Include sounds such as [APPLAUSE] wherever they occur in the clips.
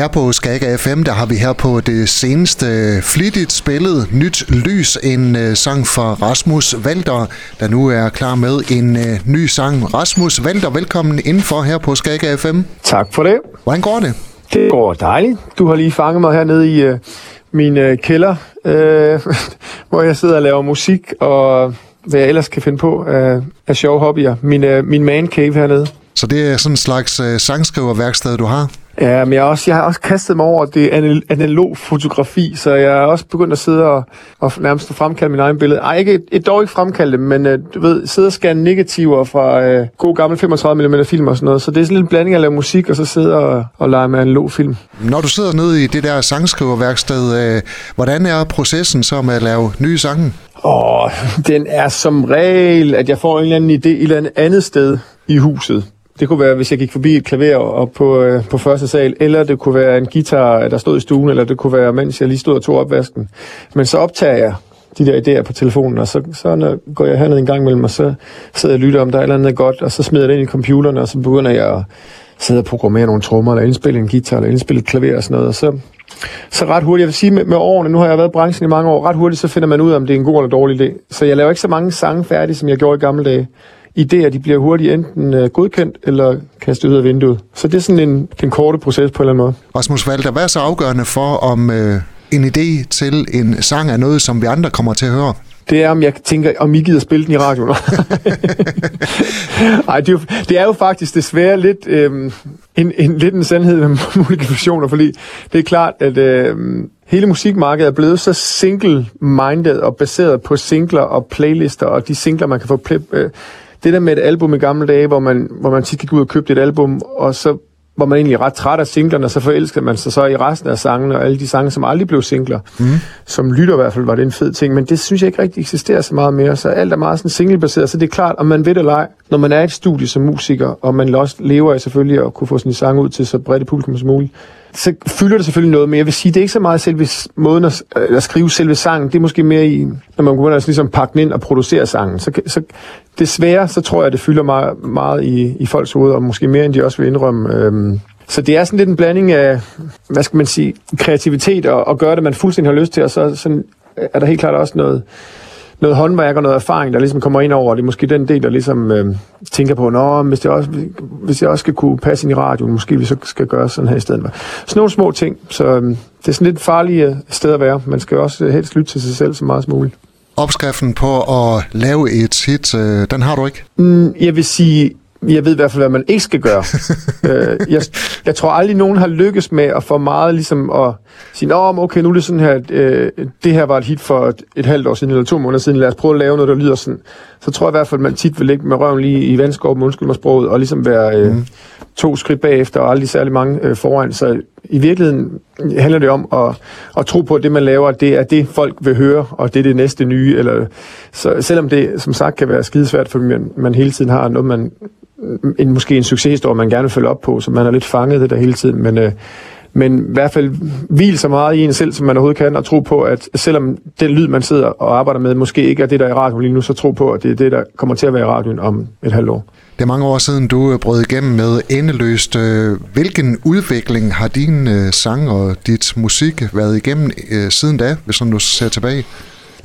Her på Skaga FM, der har vi her på det seneste flittigt spillet Nyt Lys, en uh, sang fra Rasmus Valter, der nu er klar med en uh, ny sang. Rasmus Valter, velkommen indenfor her på Skaga FM. Tak for det. Hvordan går det? Det går dejligt. Du har lige fanget mig hernede i uh, min uh, kælder, uh, [LAUGHS] hvor jeg sidder og laver musik, og hvad jeg ellers kan finde på uh, af sjove hobbyer. Min, uh, min man cave hernede. Så det er sådan en slags uh, sangskriverværksted, du har? Ja, men jeg, også, jeg har også kastet mig over det analog fotografi, så jeg er også begyndt at sidde og, og nærmest fremkalde min egen billede. Ej, ikke et, dog ikke fremkalde men uh, du ved, sidde og scanne negativer fra uh, god gammel 35 mm film og sådan noget. Så det er sådan en blanding af at lave musik, og så sidde og, og lege med analog film. Når du sidder nede i det der sangskriverværksted, uh, hvordan er processen så med at lave nye sange? Åh, den er som regel, at jeg får en eller anden idé et eller andet sted i huset. Det kunne være, hvis jeg gik forbi et klaver op på, øh, på første sal, eller det kunne være en guitar, der stod i stuen, eller det kunne være, mens jeg lige stod og tog opvasken. Men så optager jeg de der idéer på telefonen, og så, så når, går jeg herned en gang imellem, og så sidder jeg og lytter, om der er et eller andet godt, og så smider jeg det ind i computeren, og så begynder jeg at sidde og programmere nogle trommer, eller indspille en guitar, eller indspille et klaver og sådan noget, og så, så ret hurtigt, jeg vil sige med, med årene, nu har jeg været i branchen i mange år, ret hurtigt så finder man ud af, om det er en god eller dårlig idé. Så jeg laver ikke så mange sange færdige, som jeg gjorde i gamle dage idéer, de bliver hurtigt enten øh, godkendt eller kastet ud af vinduet. Så det er sådan en, den korte proces på en eller anden måde. Rasmus Valter, hvad er så afgørende for, om øh, en idé til en sang er noget, som vi andre kommer til at høre? det er, om jeg tænker, om I gider spille den i radioen. [LAUGHS] Ej, det, er jo, det er jo faktisk desværre lidt, øh, en, en, lidt en sandhed med [LAUGHS] modifikationer, fordi det er klart, at øh, hele musikmarkedet er blevet så single-minded og baseret på singler og playlister, og de singler, man kan få play, øh, det der med et album i gamle dage, hvor man, hvor man tit gik ud og købte et album, og så var man egentlig ret træt af singlerne, og så forelskede man sig så i resten af sangene, og alle de sange, som aldrig blev singler. Mm. Som lytter i hvert fald var det en fed ting, men det synes jeg ikke rigtig eksisterer så meget mere, så alt er meget sådan singlebaseret, så det er klart, om man ved det eller ej, når man er i et studie som musiker, og man også lever af selvfølgelig at kunne få sin sang ud til så bredt et publikum som muligt, så fylder det selvfølgelig noget, men jeg vil sige, det er ikke så meget selve måden at, øh, at skrive selve sangen, det er måske mere i, når man begynder at ligesom pakke den ind og producere sangen. Så, så desværre, så tror jeg, det fylder meget, meget i, i folks hoveder, og måske mere, end de også vil indrømme. Øhm, så det er sådan lidt en blanding af, hvad skal man sige, kreativitet og, og gøre det, man fuldstændig har lyst til, og så sådan, øh, er der helt klart også noget, noget håndværk og noget erfaring, der ligesom kommer ind over. Det er måske den del, der ligesom øh, tænker på, Nå, hvis, det også, hvis jeg også skal kunne passe ind i radioen, måske vi så skal gøre sådan her i stedet. Sådan nogle små ting. Så øh, det er sådan lidt farlige øh, sted at være. Man skal også helst lytte til sig selv så meget som muligt. Opskriften på at lave et hit, øh, den har du ikke? Mm, jeg vil sige, jeg ved i hvert fald, hvad man ikke skal gøre. [LAUGHS] øh, jeg, jeg tror aldrig, nogen har lykkes med at få meget ligesom at sige, Nå, okay, nu er det sådan her, øh, det her var et hit for et, et halvt år siden, eller to måneder siden, lad os prøve at lave noget, der lyder sådan. Så tror jeg i hvert fald, at man tit vil ligge med røven lige i vandskorpen, undskyld mig sproget, og ligesom være øh, mm. to skridt bagefter, og aldrig særlig mange øh, foran. Så i virkeligheden handler det om at, at tro på, at det, man laver, det er det, folk vil høre, og det er det næste nye. Eller, så selvom det, som sagt, kan være skidesvært, fordi man, man hele tiden har noget, man en, måske en succeshistorie, man gerne vil følge op på, så man er lidt fanget det der hele tiden, men, øh, men i hvert fald hvil så meget i en selv, som man overhovedet kan, og tro på, at selvom den lyd, man sidder og arbejder med, måske ikke er det, der er i radioen lige nu, så tro på, at det er det, der kommer til at være i radioen om et halvt år. Det er mange år siden, du øh, brød igennem med Endeløst. Øh, hvilken udvikling har din øh, sang og dit musik været igennem siden da, hvis du ser tilbage?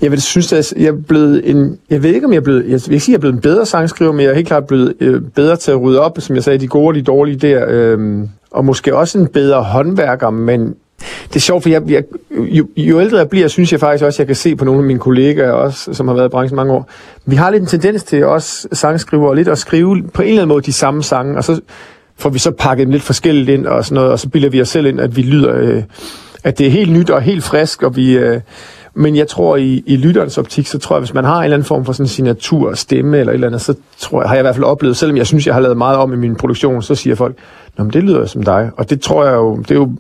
Jeg vil synes, at jeg er blevet en... Jeg ved ikke, om jeg er blevet... Jeg vil ikke sige, at jeg er blevet en bedre sangskriver, men jeg er helt klart blevet øh, bedre til at rydde op, som jeg sagde, de gode og de dårlige der. Øh, og måske også en bedre håndværker, men det er sjovt, for jeg, jeg, jo, jo ældre jeg bliver, synes jeg faktisk også, at jeg kan se på nogle af mine kollegaer, også, som har været i branchen mange år. Vi har lidt en tendens til os sangskrivere lidt at skrive på en eller anden måde de samme sange, og så får vi så pakket dem lidt forskelligt ind og sådan noget, og så bilder vi os selv ind, at vi lyder, øh, at det er helt nyt og helt frisk, og vi, øh, men jeg tror, i, i lytterens optik, så tror jeg, hvis man har en eller anden form for sådan signatur, stemme eller et eller andet, så tror jeg, har jeg i hvert fald oplevet, selvom jeg synes, jeg har lavet meget om i min produktion, så siger folk, Nå, men det lyder som dig. Og det tror jeg jo, det er jo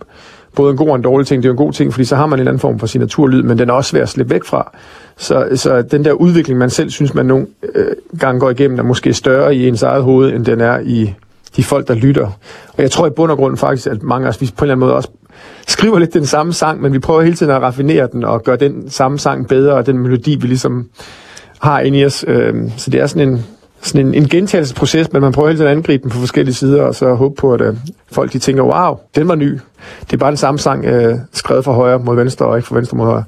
både en god og en dårlig ting. Det er jo en god ting, fordi så har man en eller anden form for signaturlyd, men den er også svær at slippe væk fra. Så, så den der udvikling, man selv synes, man nogle øh, gange går igennem, er måske større i ens eget hoved, end den er i de folk, der lytter. Og jeg tror i bund og grund faktisk, at mange af os på en eller anden måde også skriver lidt den samme sang, men vi prøver hele tiden at raffinere den og gøre den samme sang bedre, og den melodi, vi ligesom har inde i os. Øh, så det er sådan en sådan en, en gentagelsesproces, men man prøver hele tiden at angribe den på forskellige sider, og så håbe på, at øh, folk de tænker, wow, den var ny. Det er bare den samme sang, øh, skrevet fra højre mod venstre, og ikke fra venstre mod højre.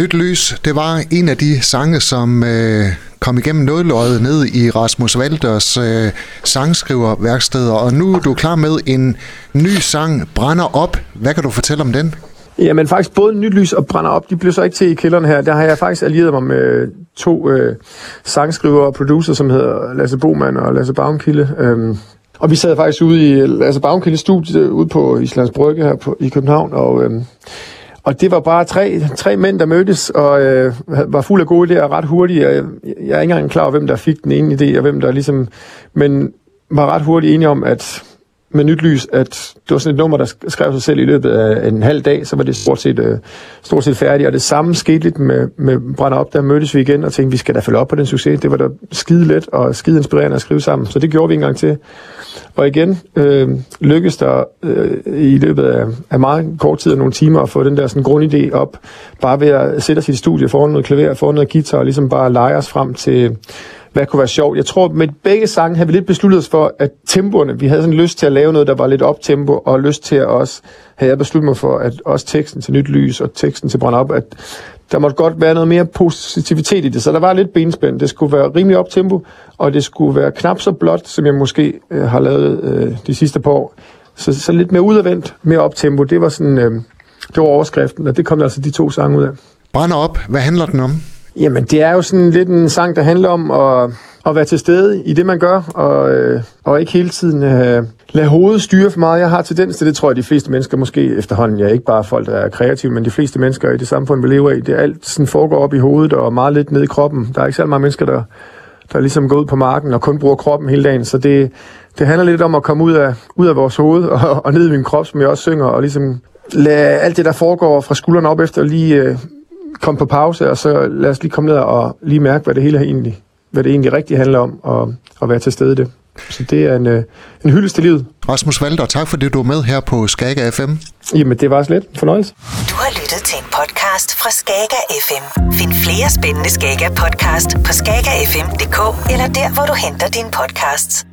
Nyt Lys, det var en af de sange, som øh, kom igennem nådeløjet ned i Rasmus Valders øh, sangskriverværksteder, og nu er du klar med en ny sang, Brænder op. Hvad kan du fortælle om den? Jamen faktisk både Nyt Lys og Brænder op, de blev så ikke til i kælderen her. Der har jeg faktisk allieret mig med to øh, sangskriver og producer, som hedder Lasse Boman og Lasse Baumkilde. Øhm, og vi sad faktisk ude i Lasse Baumkildes studie ude på Islands Brygge her på, i København, og øhm, og det var bare tre, tre mænd, der mødtes og øh, var fuld af gode idéer ret hurtigt. Jeg, jeg er ikke engang klar over, hvem der fik den ene idé, og hvem der ligesom... Men var ret hurtigt enige om, at med nyt lys, at det var sådan et nummer, der skrev sig selv i løbet af en halv dag, så var det stort set, øh, stort set færdigt. Og det samme skete lidt med, med Brænder op, der mødtes vi igen og tænkte, vi skal da følge op på den succes. Det var da skide let og skide inspirerende at skrive sammen. Så det gjorde vi en gang til. Og igen øh, lykkedes der øh, i løbet af, af meget kort tid og nogle timer at få den der sådan grundidé op, bare ved at sætte os i et studie foran noget klaver, foran noget guitar, og ligesom bare lege os frem til, hvad kunne være sjovt. Jeg tror, med begge sange havde vi lidt besluttet os for, at tempoerne, vi havde sådan lyst til at lave noget, der var lidt optempo, og lyst til at også, havde jeg besluttet mig for, at også teksten til Nyt Lys og teksten til Brænd Op, at der måtte godt være noget mere positivitet i det, så der var lidt benspænd. Det skulle være rimelig optempo, og det skulle være knap så blot, som jeg måske øh, har lavet øh, de sidste par år. Så, så lidt mere udadvendt, mere optempo. Det var sådan, øh, det var overskriften, og det kom der altså de to sange ud af. Brænder op. Hvad handler den om? Jamen, det er jo sådan lidt en sang, der handler om at, at være til stede i det, man gør, og, øh, og ikke hele tiden øh, lade hovedet styre for meget. Jeg har tendens til det, tror jeg, de fleste mennesker måske efterhånden. Jeg er ikke bare folk, der er kreative, men de fleste mennesker i det samfund, vi lever i, det alt sådan foregår op i hovedet og meget lidt ned i kroppen. Der er ikke særlig mange mennesker, der, der ligesom går ud på marken og kun bruger kroppen hele dagen. Så det, det handler lidt om at komme ud af, ud af vores hoved og, og ned i min krop, som jeg også synger, og ligesom lade alt det, der foregår fra skuldrene op efter, lige øh, komme på pause, og så lad os lige komme ned og lige mærke, hvad det hele egentlig, hvad det egentlig rigtigt handler om, og, og være til stede i det. Så det er en, øh, en hyldest til livet. Rasmus Valder, tak fordi du er med her på Skaga FM. Jamen, det var slet fornøjelse. Du har lyttet til en podcast fra Skaga FM. Find flere spændende Skaga podcast på skagafm.dk eller der, hvor du henter dine podcasts.